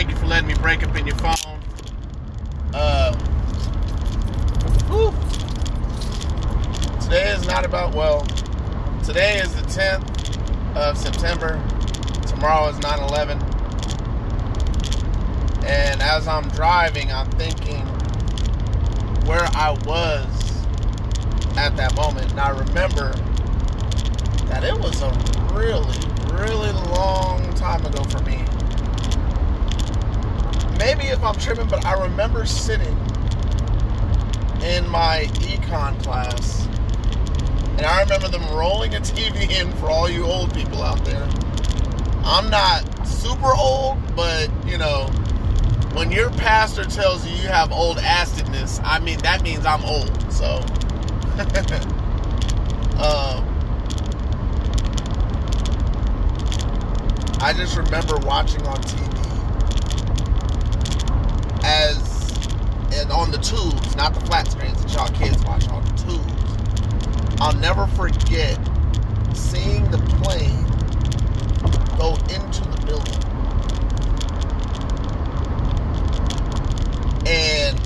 thank you for letting me break up in your phone. Uh, whew. Today is not about well. Today is the 10th of September. Tomorrow is 9/11. And as I'm driving, I'm thinking where I was at that moment. And I remember that it was a really long time ago for me. Maybe if I'm tripping, but I remember sitting in my econ class. And I remember them rolling a TV in for all you old people out there. I'm not super old, but you know, when your pastor tells you you have old acidness, I mean that means I'm old. So, um, I just remember watching on TV as and on the tubes, not the flat screens that y'all kids watch on the tubes. I'll never forget seeing the plane go into the building. And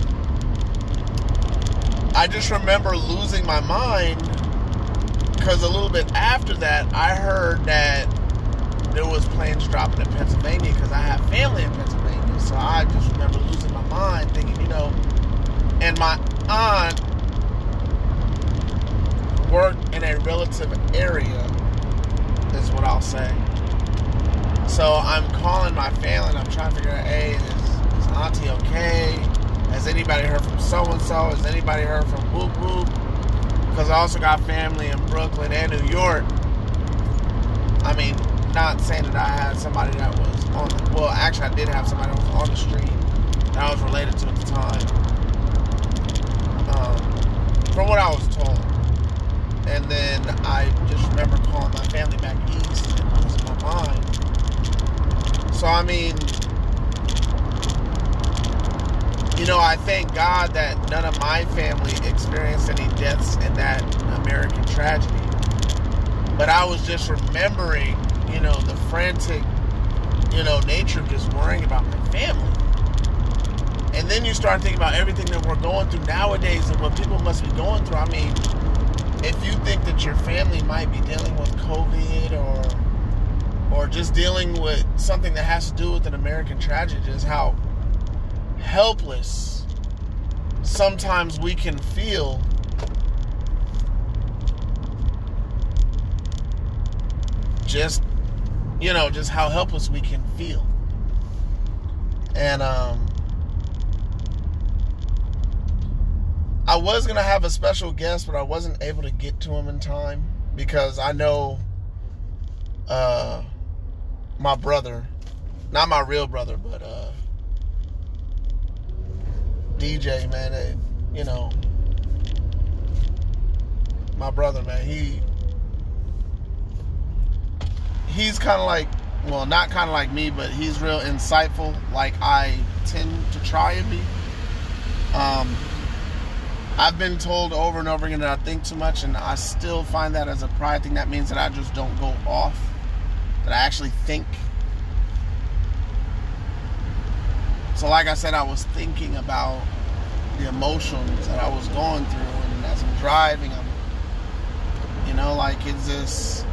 I just remember losing my mind because a little bit after that, I heard that there was planes dropping in Pennsylvania because I have family in Pennsylvania. So I just remember losing my mind, thinking, you know, and my aunt worked in a relative area, is what I'll say. So I'm calling my family I'm trying to figure out, hey, is, is Auntie okay? Has anybody heard from so and so? Has anybody heard from Whoop Whoop? Because I also got family in Brooklyn and New York. I mean, not saying that I had somebody that was on the, well, actually, I did have somebody that was on the street that I was related to at the time. Um, from what I was told. And then I just remember calling my family back east and losing my mind. So, I mean, you know, I thank God that none of my family experienced any deaths in that American tragedy. But I was just remembering, you know, the frantic, you know, nature of just worrying about my family. And then you start thinking about everything that we're going through nowadays and what people must be going through. I mean, if you think that your family might be dealing with COVID or or just dealing with something that has to do with an American tragedy, is how helpless sometimes we can feel just you know just how helpless we can feel. And um I was gonna have a special guest but I wasn't able to get to him in time because I know uh my brother not my real brother but uh DJ, man, it, you know, my brother, man, he he's kind of like, well, not kind of like me, but he's real insightful, like I tend to try and be. Um, I've been told over and over again that I think too much, and I still find that as a pride thing. That means that I just don't go off, that I actually think. So, like I said, I was thinking about the emotions that I was going through, and as I'm driving, I'm, you know, like it's this.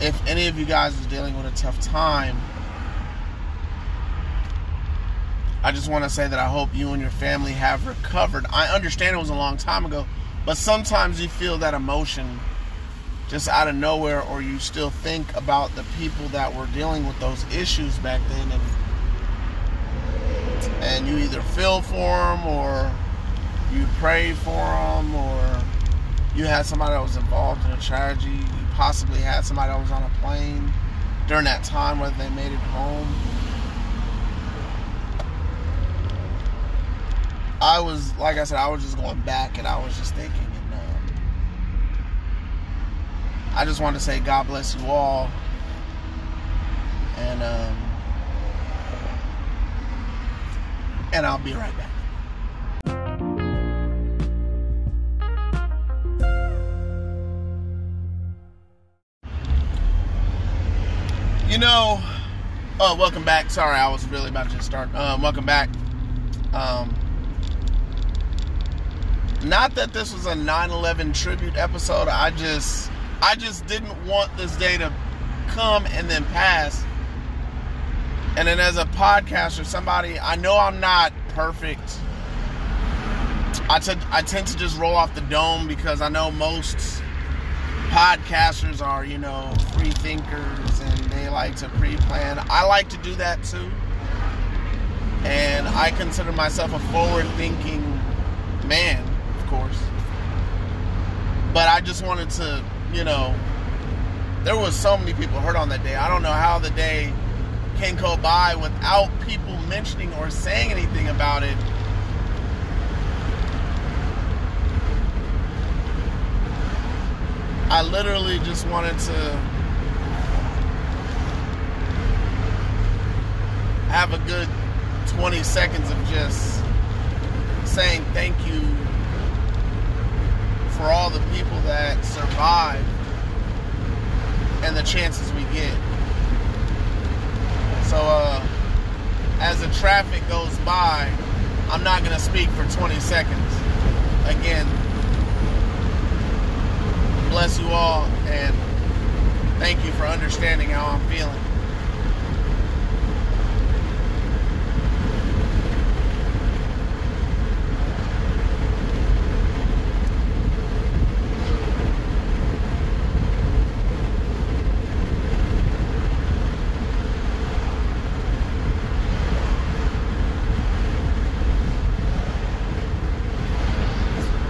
If any of you guys is dealing with a tough time, I just want to say that I hope you and your family have recovered. I understand it was a long time ago, but sometimes you feel that emotion just out of nowhere, or you still think about the people that were dealing with those issues back then, and and you either feel for them or you pray for them or you had somebody that was involved in a tragedy you possibly had somebody that was on a plane during that time whether they made it home i was like i said i was just going back and i was just thinking and um, i just want to say god bless you all and um, and I'll be right back. You know, oh, welcome back. Sorry, I was really about to start. Um, welcome back. Um, not that this was a 9/11 tribute episode. I just, I just didn't want this day to come and then pass. And then as a podcaster, somebody I know I'm not perfect. I, t- I tend to just roll off the dome because I know most podcasters are, you know, free thinkers and they like to pre plan. I like to do that too. And I consider myself a forward thinking man, of course. But I just wanted to, you know, there was so many people hurt on that day. I don't know how the day can go by without people mentioning or saying anything about it I literally just wanted to have a good 20 seconds of just saying thank you for all the people that survive and the chances we get. So, uh, as the traffic goes by, I'm not going to speak for 20 seconds. Again, bless you all and thank you for understanding how I'm feeling.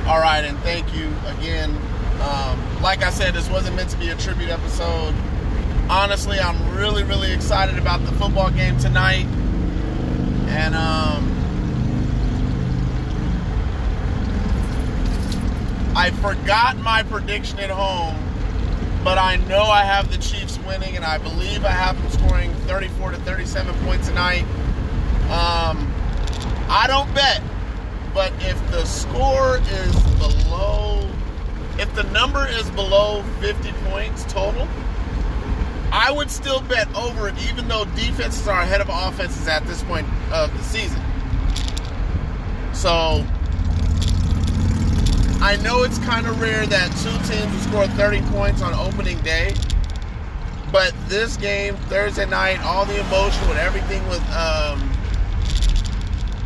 All right, and thank you again um, like I said, this wasn't meant to be a tribute episode. Honestly, I'm really, really excited about the football game tonight. And um, I forgot my prediction at home, but I know I have the Chiefs winning, and I believe I have them scoring 34 to 37 points tonight. Um, I don't bet, but if the score is below if the number is below 50 points total, I would still bet over it, even though defenses are ahead of offenses at this point of the season. So I know it's kind of rare that two teams will score 30 points on opening day, but this game Thursday night, all the emotion with everything with um,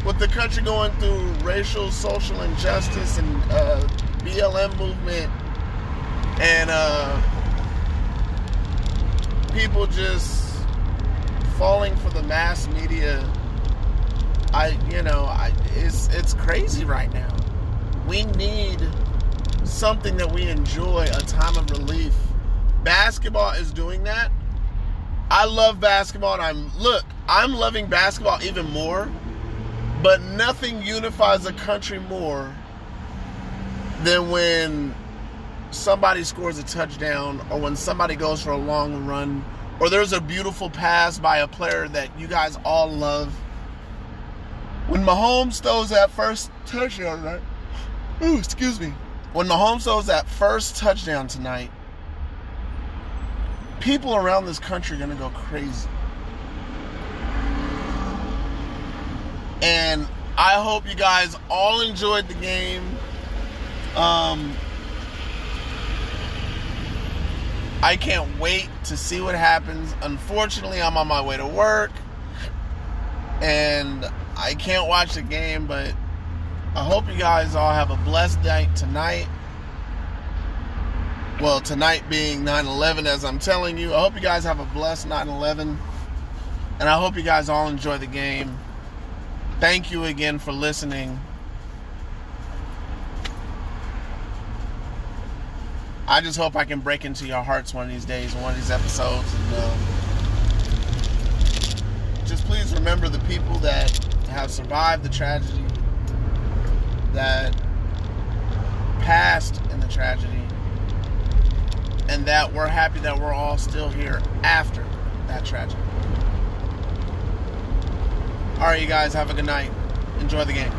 with the country going through racial, social injustice, and uh, BLM movement and uh, people just falling for the mass media. I, you know, I, it's it's crazy right now. We need something that we enjoy, a time of relief. Basketball is doing that. I love basketball, and I'm look, I'm loving basketball even more. But nothing unifies a country more than when somebody scores a touchdown or when somebody goes for a long run or there's a beautiful pass by a player that you guys all love. When Mahomes throws that first touchdown, right? Ooh, excuse me. When Mahomes throws that first touchdown tonight, people around this country are going to go crazy. And I hope you guys all enjoyed the game. Um, I can't wait to see what happens. Unfortunately, I'm on my way to work and I can't watch the game, but I hope you guys all have a blessed night tonight. Well, tonight being 9 11, as I'm telling you, I hope you guys have a blessed 9 11. And I hope you guys all enjoy the game. Thank you again for listening. I just hope I can break into your hearts one of these days, one of these episodes. And, um, just please remember the people that have survived the tragedy, that passed in the tragedy, and that we're happy that we're all still here after that tragedy. All right, you guys, have a good night. Enjoy the game.